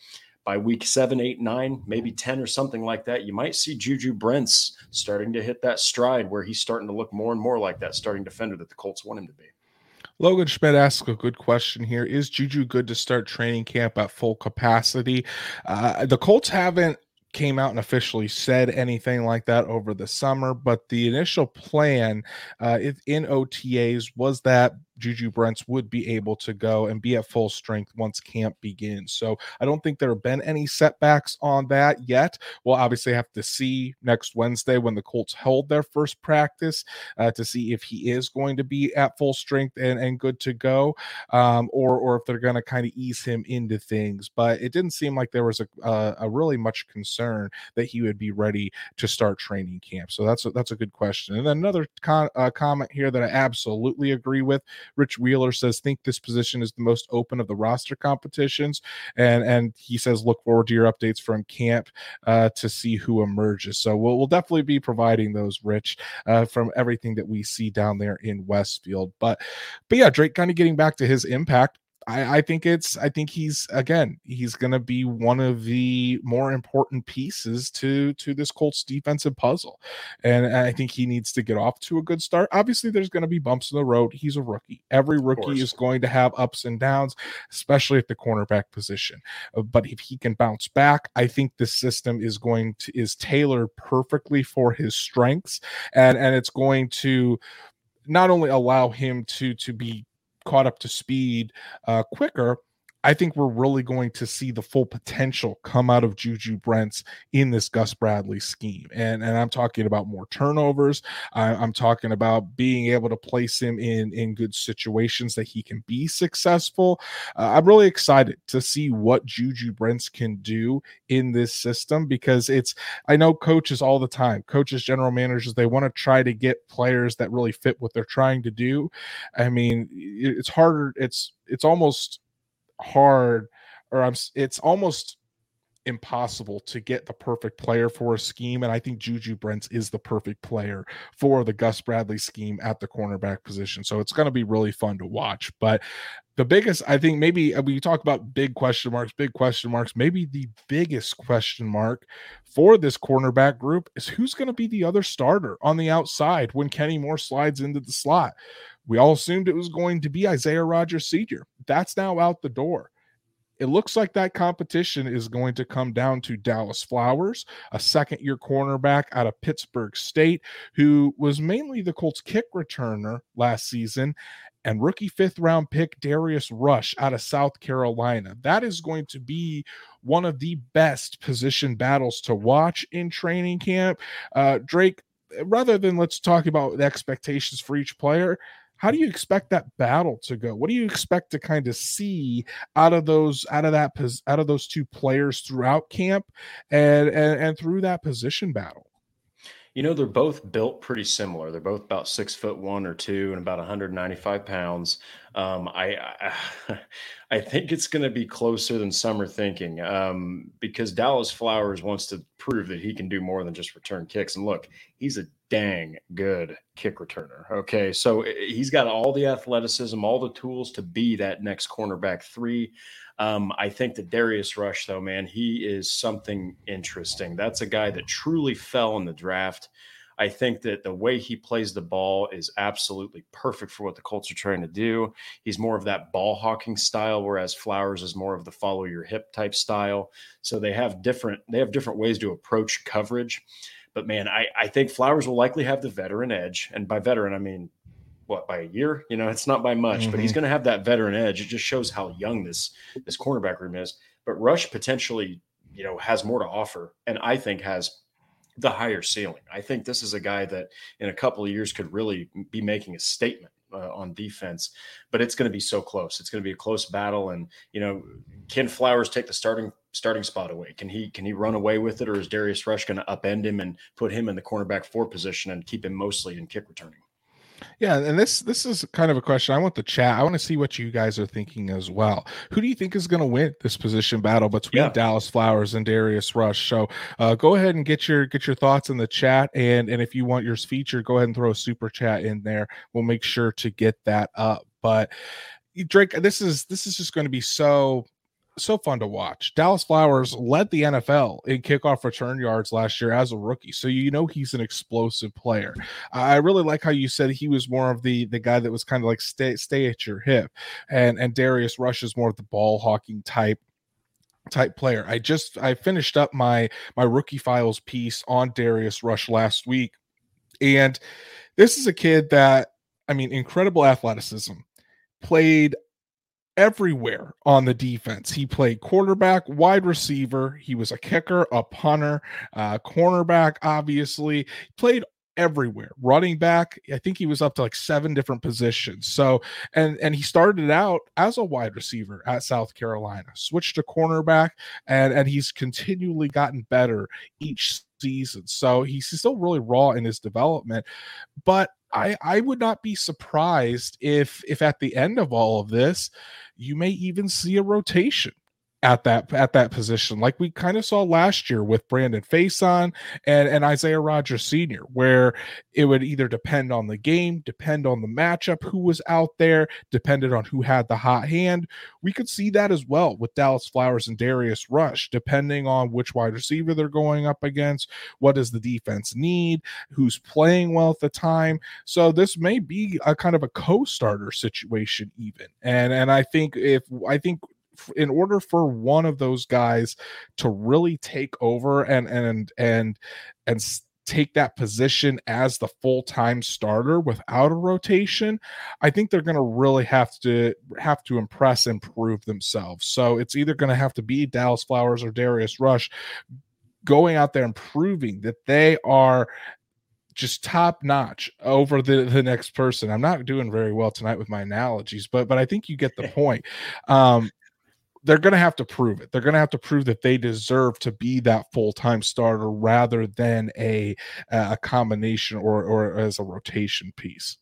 S3: By week seven, eight, nine, maybe 10 or something like that, you might see Juju Brents starting to hit that stride where he's starting to look more and more like that starting defender that the Colts want him to be.
S2: Logan Schmidt asks a good question here. Is Juju good to start training camp at full capacity? Uh, the Colts haven't came out and officially said anything like that over the summer, but the initial plan uh, in OTAs was that Juju Brents would be able to go and be at full strength once camp begins. So I don't think there have been any setbacks on that yet. We'll obviously have to see next Wednesday when the Colts hold their first practice uh, to see if he is going to be at full strength and, and good to go, um, or or if they're going to kind of ease him into things. But it didn't seem like there was a, a, a really much concern that he would be ready to start training camp. So that's a, that's a good question. And then another con- uh, comment here that I absolutely agree with. Rich Wheeler says, think this position is the most open of the roster competitions. And and he says, look forward to your updates from camp uh, to see who emerges. So we'll, we'll definitely be providing those, Rich, uh, from everything that we see down there in Westfield. But but yeah, Drake kind of getting back to his impact. I, I think it's I think he's again he's going to be one of the more important pieces to to this Colts defensive puzzle, and I think he needs to get off to a good start. Obviously, there's going to be bumps in the road. He's a rookie. Every rookie is going to have ups and downs, especially at the cornerback position. Uh, but if he can bounce back, I think the system is going to is tailored perfectly for his strengths, and and it's going to not only allow him to to be caught up to speed uh, quicker, I think we're really going to see the full potential come out of Juju Brents in this Gus Bradley scheme. And, and I'm talking about more turnovers. I, am talking about being able to place him in, in good situations that he can be successful. Uh, I'm really excited to see what Juju Brents can do in this system because it's, I know coaches all the time, coaches, general managers, they want to try to get players that really fit what they're trying to do. I mean, it's harder. It's, it's almost hard or I'm it's almost impossible to get the perfect player for a scheme. And I think Juju Brents is the perfect player for the Gus Bradley scheme at the cornerback position. So it's going to be really fun to watch. But the biggest, I think, maybe uh, we talk about big question marks, big question marks. Maybe the biggest question mark for this cornerback group is who's going to be the other starter on the outside when Kenny Moore slides into the slot. We all assumed it was going to be Isaiah Rodgers Sr. That's now out the door. It looks like that competition is going to come down to Dallis Flowers, a second year cornerback out of Pittsburg State, who was mainly the Colts kick returner last season, and rookie fifth round pick Darius Rush out of South Carolina. That is going to be one of the best position battles to watch in training camp. Uh, Drake, rather than let's talk about the expectations for each player, how do you expect that battle to go what do you expect to kind of see out of those out of that out of those two players throughout camp and and, and through that position battle
S3: you know, they're both built pretty similar. They're both about six foot one or two and about 195 pounds. Um, I, I, I think it's going to be closer than some are thinking um, because Dallis Flowers wants to prove that he can do more than just return kicks. And look, he's a dang good kick returner. Okay, so eh, he's got all the athleticism, all the tools to be that next cornerback three. Um, I think that Darius Rush, though, man, he is something interesting. That's a guy that truly fell in the draft. I think that the way he plays the ball is absolutely perfect for what the Colts are trying to do. He's more of that ball hawking style, whereas Flowers is more of the follow your hip type style. So they have different they have different ways to approach coverage. But man, I, I think Flowers will likely have the veteran edge. And by veteran, I mean what by a year you know it's not by much mm-hmm. but he's mm-hmm. going to have that veteran edge it just shows how young this this cornerback room is but rush potentially you know has more to offer and i think has the higher ceiling. I think this is a guy that in a couple of years could really be making a statement uh, on defense but it's going to be so close. It's going to be a close battle and you know can flowers take the starting starting spot away? Can he can he run away with it or is darius rush going to upend him and put him in the cornerback four position and keep him mostly in kick returning
S2: yeah, and this this is kind of a question I want the chat. I want to see what you guys are thinking as well. Who do you think is going to win this position battle between yeah. Dallis Flowers and Darius Rush? So uh, go ahead and get your get your thoughts in the chat, and and if you want yours featured, go ahead and throw a super chat in there. We'll make sure to get that up. But Drake, this is this is just going to be so so fun to watch. Dallis Flowers led the NFL in kickoff return yards last year as a rookie, so you know he's an explosive player. I really like how you said he was more of the the guy that was kind of like stay stay at your hip, and and Darius Rush is more of the ball hawking type type player. I just I finished up my my rookie files piece on Darius Rush last week, and this is a kid that I mean incredible athleticism, played everywhere on the defense. He played quarterback, wide receiver. He was a kicker, a punter, uh, cornerback, obviously. Played everywhere running back i think he was up to like seven different positions so and and he started out as a wide receiver at south carolina switched to cornerback and and he's continually gotten better each season so he's still really raw in his development but i i would not be surprised if if at the end of all of this you may even see a rotation at that at that position, like we kind of saw last year with Brandon Facyson and and Isaiah Rodgers Sr., where it would either depend on the game, depend on the matchup, who was out there, depended on who had the hot hand. We could see that as well with Dallis Flowers and Darius Rush, depending on which wide receiver they're going up against, what does the defense need, who's playing well at the time. So this may be a kind of a co-starter situation even. And and I think if I think in order for one of those guys to really take over and and and and take that position as the full-time starter without a rotation i think they're going to really have to have to impress and prove themselves so it's either going to have to be dallis flowers or darius rush going out there and proving that they are just top notch over the the next person. I'm not doing very well tonight with my analogies, but but I think you get the point. Um, they're going to have to prove it. They're going to have to prove that they deserve to be that full time starter rather than a a combination or or as a rotation piece.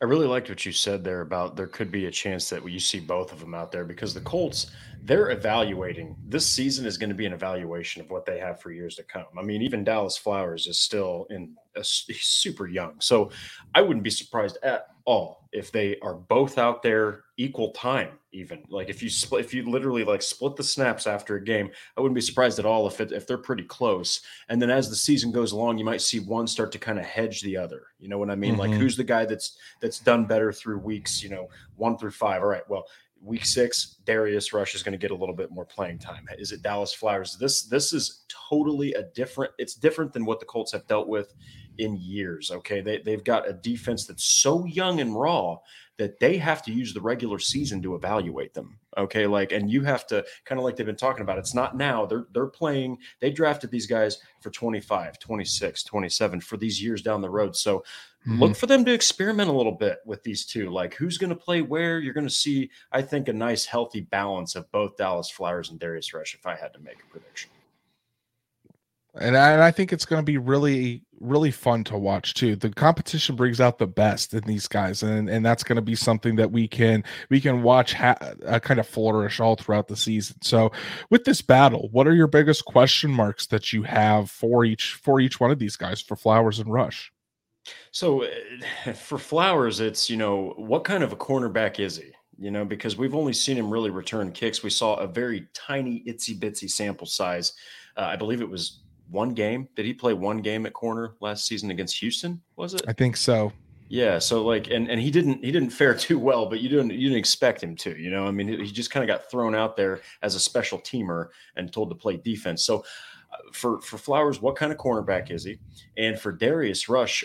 S3: I really liked what you said there about there could be a chance that you see both of them out there because the Colts, they're evaluating. This season is going to be an evaluation of what they have for years to come. I mean, even Dallis Flowers is still in a, super young. So I wouldn't be surprised at all if they are both out there equal time even. Like if you split if you literally like split the snaps after a game i wouldn't be surprised at all if it if they're pretty close. And then as the season goes along you might see one start to kind of hedge the other. You know what i mean? Mm-hmm. like who's the guy that's that's done better through weeks you know one through five? All right well week six darius rush is going to get a little bit more playing time. Is it dallis flowers? This this is totally a different it's different than what the colts have dealt with in years. Okay. They, they've got a defense that's so young and raw that they have to use the regular season to evaluate them. Okay. Like, and you have to kind of like they've been talking about, it's not now. They're, they're playing, they drafted these guys for 25, 26, 27 for these years down the road. So mm-hmm. look for them to experiment a little bit with these two. Like, who's going to play where? You're going to see, I think, a nice, healthy balance of both Dallis Flowers and Darius Rush if I had to make a prediction
S2: and I, and I think it's going to be really really fun to watch too. The competition brings out the best in these guys and and that's going to be something that we can we can watch ha- uh, kind of flourish all throughout the season. So with this battle what are your biggest question marks that you have for each for each one of these guys for flowers and rush?
S3: So uh, for flowers it's you know what kind of a cornerback is he? You know because we've only seen him really return kicks. We saw a very tiny itsy bitsy sample size. Uh, i believe it was one game. Did he play one game at corner last season against Houston? Was it?
S2: I think so.
S3: Yeah. So like, and and he didn't he didn't fare too well, but you didn't you didn't expect him to. You know, I mean, he just kind of got thrown out there as a special teamer and told to play defense. So. Uh, for for Flowers, what kind of cornerback is he? And for Darius Rush,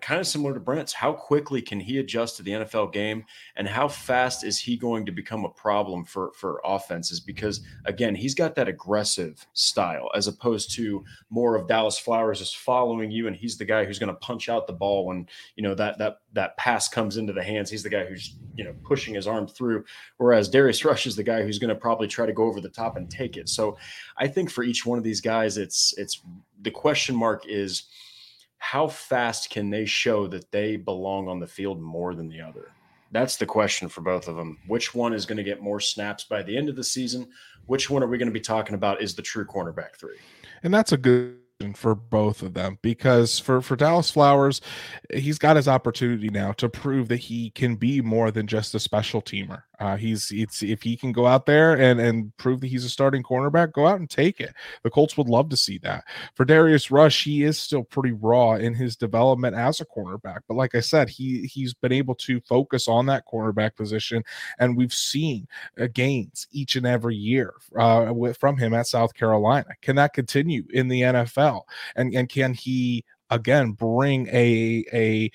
S3: kind of similar to Brents. How quickly can he adjust to the NFL game, and how fast is he going to become a problem for for offenses? Because again, he's got that aggressive style as opposed to more of Dallis Flowers is following you, and he's the guy who's going to punch out the ball when you know that that that pass comes into the hands. He's the guy who's you know pushing his arm through, whereas Darius Rush is the guy who's going to probably try to go over the top and take it. So, I think for each one of these guys, it's it's the question mark is how fast can they show that they belong on the field more than the other? That's the question for both of them. Which one is going to get more snaps by the end of the season? Which one are we going to be talking about is the true cornerback three?
S2: And that's a good for both of them because for for Dallis Flowers, he's got his opportunity now to prove that he can be more than just a special teamer. Uh, he's it's if he can go out there and and prove that he's a starting cornerback, go out and take it. The Colts would love to see that. For Darius Rush, he is still pretty raw in his development as a cornerback, but like I said, he he's been able to focus on that cornerback position, and we've seen uh, gains each and every year uh, with, from him at South Carolina. Can that continue in the NFL? And and can he again bring a a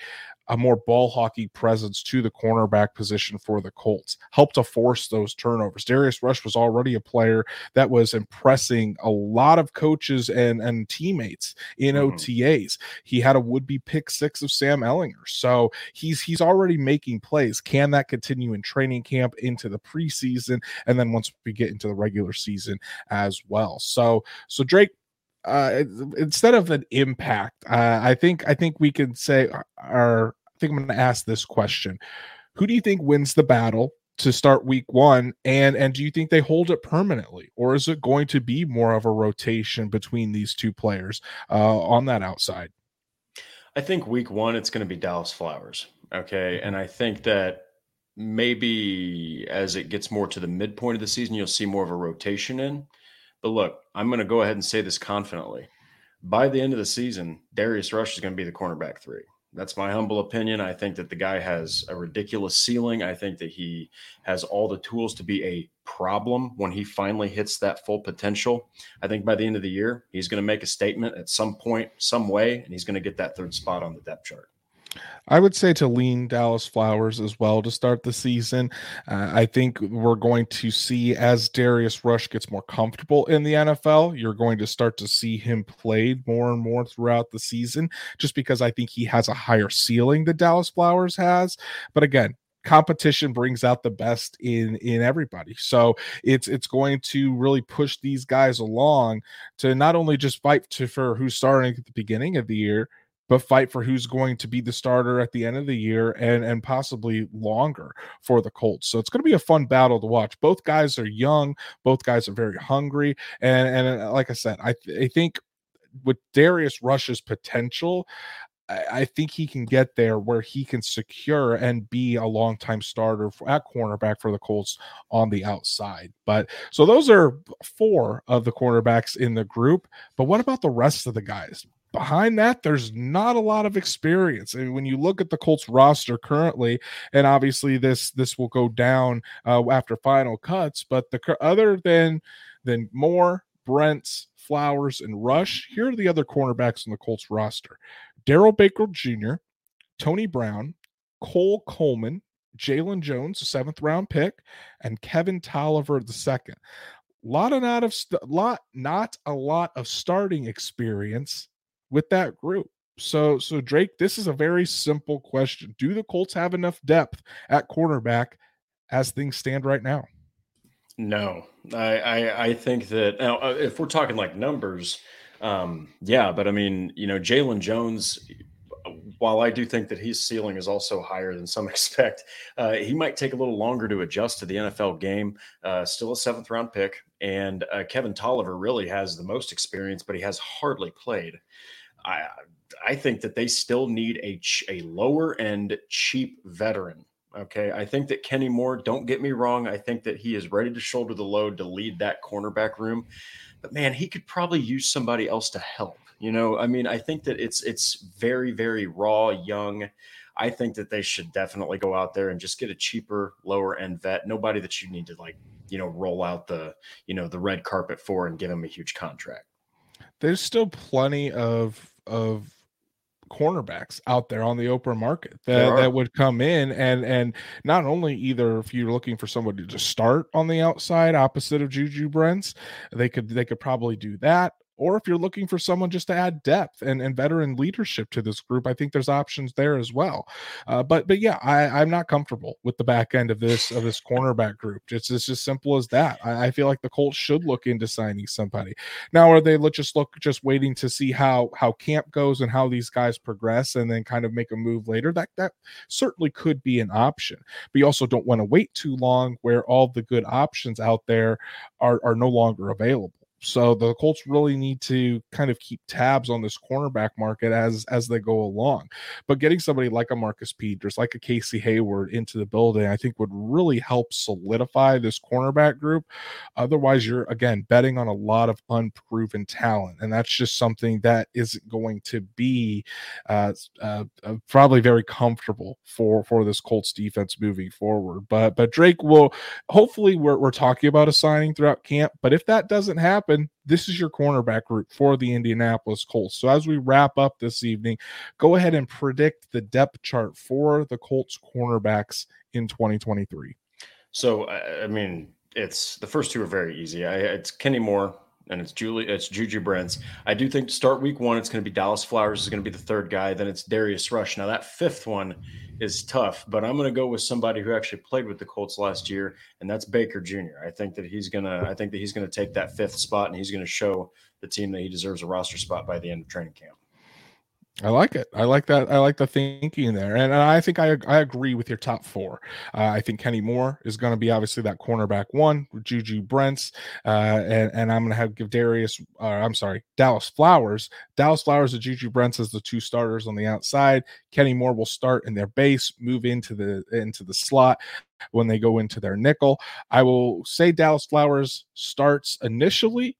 S2: a more ball hockey presence to the cornerback position for the Colts, help to force those turnovers. Darius Rush was already a player that was impressing a lot of coaches and, and teammates in mm-hmm. OTAs. He had a would-be pick six of Sam Ehlinger. So he's he's already making plays. Can that continue in training camp into the preseason? And then once we get into the regular season as well. So so Drake, uh, instead of an impact, uh, I think I think we can say, uh, or I think I'm going to ask this question: Who do you think wins the battle to start week one? And and do you think they hold it permanently? Or is it going to be more of a rotation between these two players uh, on that outside?
S3: I think week one it's going to be dallis flowers okay? And i think that maybe as it gets more to the midpoint of the season you'll see more of a rotation in but look i'm going to go ahead and say this confidently by the end of the season darius rush is going to be the cornerback three that's my humble opinion. I think that the guy has a ridiculous ceiling. I think that he has all the tools to be a problem when he finally hits that full potential. I think by the end of the year, he's going to make a statement at some point, some way, and he's going to get that third spot on the depth chart.
S2: I would say to lean Dallis Flowers as well to start the season. Uh, I think we're going to see as Darius Rush gets more comfortable in the NFL, you're going to start to see him played more and more throughout the season, just because I think he has a higher ceiling that Dallis Flowers has. But again, competition brings out the best in in everybody so it's it's going to really push these guys along to not only just fight to for who's starting at the beginning of the year but fight for who's going to be the starter at the end of the year and and possibly longer for the Colts. So it's going to be a fun battle to watch. Both guys are young, both guys are very hungry, and and uh, like I said, I th- I think with Darius Rush's potential. I think he can get there where he can secure and be a long time starter at cornerback for the Colts on the outside. But so those are four of the cornerbacks in the group. But what about the rest of the guys? Behind that, there's not a lot of experience. And when you look at the Colts roster currently, and obviously this this will go down uh, after final cuts, but the other than than Moore, Brents, Flowers, and Rush, here are the other cornerbacks in the Colts roster: Darrell Baker Jr., Tony Brown, Cole Coleman, Jaylon Jones, a seventh round pick, and Kevin Toliver the second. Lot of not of st- lot not a lot of starting experience with that group. So, so Drake, this is a very simple question. Do the Colts have enough depth at cornerback as things stand right now?
S3: No, I, I, I think that now, uh, if we're talking like numbers, um, yeah, but I mean, you know, Jaylon Jones, while I do think that his ceiling is also higher than some expect, uh, he might take a little longer to adjust to the NFL game. Uh, still a seventh round pick, and uh, Kevin Toliver really has the most experience, but he has hardly played. I I think that they still need a a lower end cheap veteran. Okay, I think that Kenny Moore. Don't get me wrong. I think that he is ready to shoulder the load to lead that cornerback room. But man, he could probably use somebody else to help. You know, I mean, I think that it's it's very very raw, young. I think that they should definitely go out there and just get a cheaper, lower end vet. Nobody that you need to like, you know, roll out the, you know, the red carpet for and give him a huge contract.
S2: There's still plenty of of cornerbacks out there on the open market that, that would come in and and not only either if you're looking for somebody to start on the outside opposite of Juju Brents, they could they could probably do that or if you're looking for someone just to add depth and, and veteran leadership to this group, I think there's options there as well. Uh, but but yeah, I, I'm not comfortable with the back end of this of this cornerback group. It's, it's as simple as that. I, I feel like the Colts should look into signing somebody. Now, are they just look just waiting to see how how camp goes and how these guys progress, and then kind of make a move later? That that certainly could be an option. But you also don't want to wait too long where all the good options out there are are no longer available. So the Colts really need to kind of keep tabs on this cornerback market as as they go along. But getting somebody like a Marcus Peters, like a Casey Hayward into the building, I think would really help solidify this cornerback group. Otherwise, you're again betting on a lot of unproven talent, and that's just something that isn't going to be uh, uh, uh, probably very comfortable for for this Colts defense moving forward. But but Drake will hopefully we're we're talking about a signing throughout camp. But if that doesn't happen happen, this is your cornerback group for the Indianapolis Colts. So as we wrap up this evening, go ahead and predict the depth chart for the Colts cornerbacks in 2023.
S3: So I mean, it's the first two are very easy. I, it's Kenny Moore, and it's Julie, it's Juju Brents. I do think to start week one, it's going to be Dallis Flowers is going to be the third guy. Then it's Darius Rush. Now that fifth one is tough, but I'm going to go with somebody who actually played with the Colts last year, and that's Baker Jr. I think that he's gonna, I think that he's going to take that fifth spot, and he's going to show the team that he deserves a roster spot by the end of training camp.
S2: I like it. I like that. I like the thinking there, and, and I think I I agree with your top four. Uh, I think Kenny Moore is going to be obviously that cornerback one, Juju Brents, uh, and and I'm going to have give Darius. Uh, I'm sorry, Dallis Flowers. Dallis Flowers and Juju Brents as the two starters on the outside. Kenny Moore will start in their base, move into the into the slot when they go into their nickel. I will say Dallis Flowers starts initially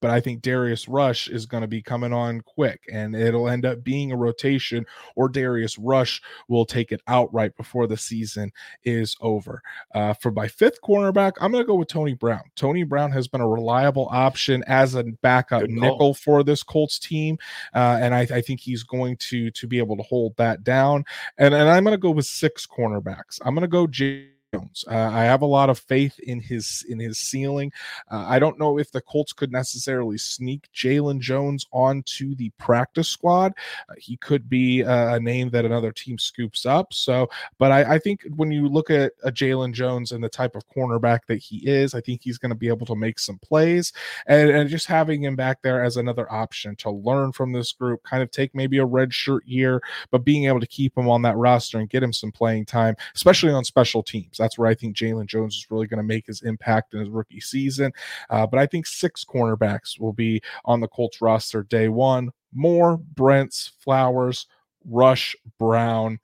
S2: but I think Darius Rush is going to be coming on quick and it'll end up being a rotation, or Darius Rush will take it out right before the season is over. Uh, for my fifth cornerback, I'm going to go with Tony Brown. Tony Brown has been a reliable option as a backup nickel for this Colts team, uh, and I, I, think he's going to to be able to hold that down. And, and I'm going to go with six cornerbacks. I'm going to go Jay Jones. Uh, I have a lot of faith in his in his ceiling. Uh, I don't know if the Colts could necessarily sneak Jaylon Jones onto the practice squad. Uh, he could be a, name that another team scoops up. So, but I, I think when you look at a Jaylon Jones and the type of cornerback that he is, I think he's going to be able to make some plays, and, and just having him back there as another option to learn from this group, kind of take maybe a red shirt year, but being able to keep him on that roster and get him some playing time, especially on special teams. That's where I think Jaylon Jones is really going to make his impact in his rookie season. Uh, but I think six cornerbacks will be on the Colts roster day one. Moore, Brents, Flowers, Rush, Brown,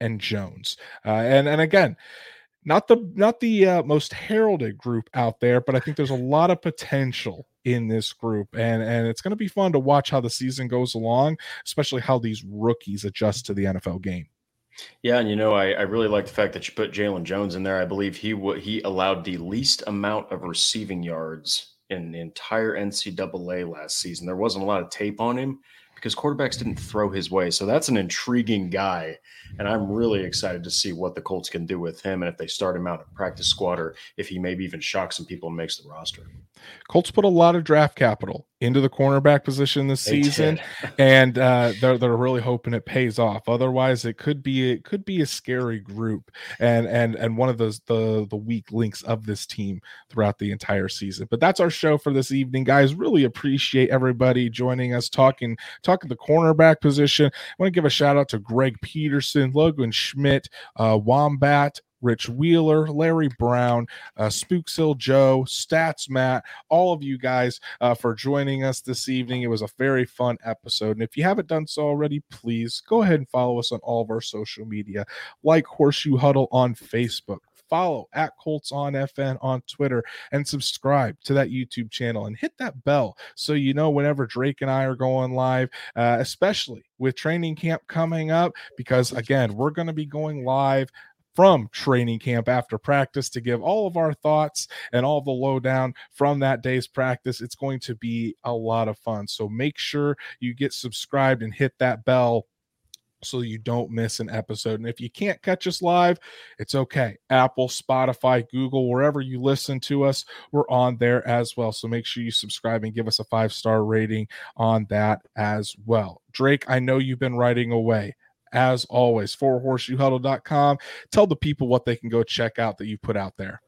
S2: and Jones. Uh, and and again, not the not the uh, most heralded group out there, but I think there's a lot of potential in this group, and and it's going to be fun to watch how the season goes along, especially how these rookies adjust to the NFL game.
S3: Yeah, and you know, I, I really like the fact that you put Jaylon Jones in there. I believe he w- he allowed the least amount of receiving yards in the entire NCAA last season. There wasn't a lot of tape on him because quarterbacks didn't throw his way. So that's an intriguing guy. And I'm really excited to see what the Colts can do with him and if they start him out at practice squad or if he maybe even shocks some people and makes the roster.
S2: Colts put a lot of draft capital into the cornerback position this they season, and uh, they're they're really hoping it pays off. Otherwise, it could be it could be a scary group and and and one of those the the weak links of this team throughout the entire season. But that's our show for this evening, guys. Really appreciate everybody joining us talking talking the cornerback position. I want to give a shout out to Greg Peterson, Logan Schmidt, uh, Wombat. Rich Wheeler, Larry Brown, uh, Spooksil Joe, Stats Matt, all of you guys uh, for joining us this evening. It was a very fun episode. And if you haven't done so already, please go ahead and follow us on all of our social media, like Horseshoe Huddle on Facebook, follow at Colts on FN on Twitter. And subscribe to that YouTube channel. And hit that bell so you know whenever Drake and I are going live, uh, especially with training camp coming up, because again, we're going to be going live from training camp after practice to give all of our thoughts and all the lowdown from that day's practice. It's going to be a lot of fun. So make sure you get subscribed and hit that bell so you don't miss an episode. And if you can't catch us live, it's okay. Apple, Spotify, Google, wherever you listen to us, we're on there as well. So make sure you subscribe and give us a five star rating on that as well. Drake, I know you've been writing away as always for horseshoehuddle.com. Tell the people what they can go check out that you put out there.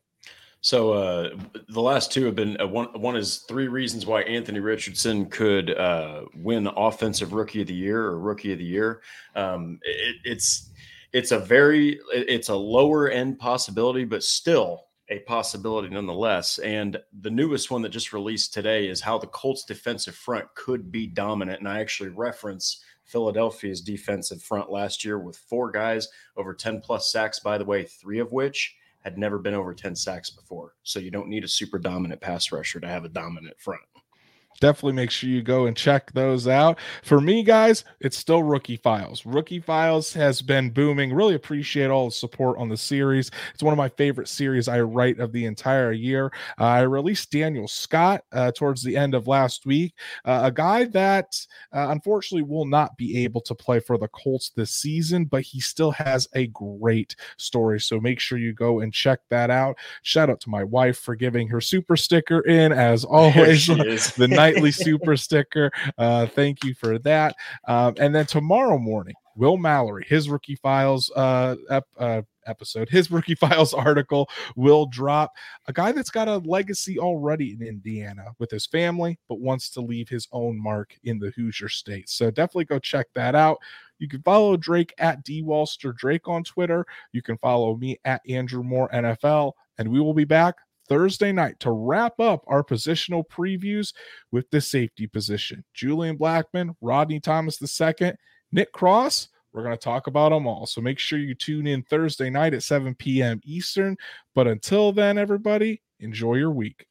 S3: So uh, the last two have been uh, one. One is three reasons why Anthony Richardson could uh, win Offensive Rookie of the Year or Rookie of the Year. Um, it, it's it's a very it's a lower end possibility, but still a possibility nonetheless. And the newest one that just released today is how the Colts defensive front could be dominant. And I actually reference Philadelphia's defensive front last year with four guys over 10 plus sacks, by the way, three of which had never been over 10 sacks before. So you don't need a super dominant pass rusher to have a dominant front
S2: definitely make sure you go and check those out. For me, guys, it's still Rookie Files. Rookie Files has been booming. Really appreciate all the support on the series. It's one of my favorite series I write of the entire year. Uh, I released Daniel Scott uh, towards the end of last week, uh, a guy that uh, unfortunately will not be able to play for the Colts this season, but he still has a great story. So make sure you go and check that out. Shout out to my wife for giving her super sticker in as always. the night nightly super sticker. Uh, thank you for that. Um, and then tomorrow morning, Will Mallory, his rookie files uh, ep, uh, episode, his rookie files article will drop. A guy that's got a legacy already in Indiana with his family, but wants to leave his own mark in the Hoosier state. So definitely go check that out. You can follow Drake at D Walster Drake on Twitter. You can follow me at Andrew Moore NFL, and we will be back Thursday night to wrap up our positional previews with the safety position. Julian Blackmon, Rodney Thomas II, Nick Cross. We're going to talk about them all. So make sure you tune in Thursday night at 7 p.m. Eastern. But until then, everybody, enjoy your week.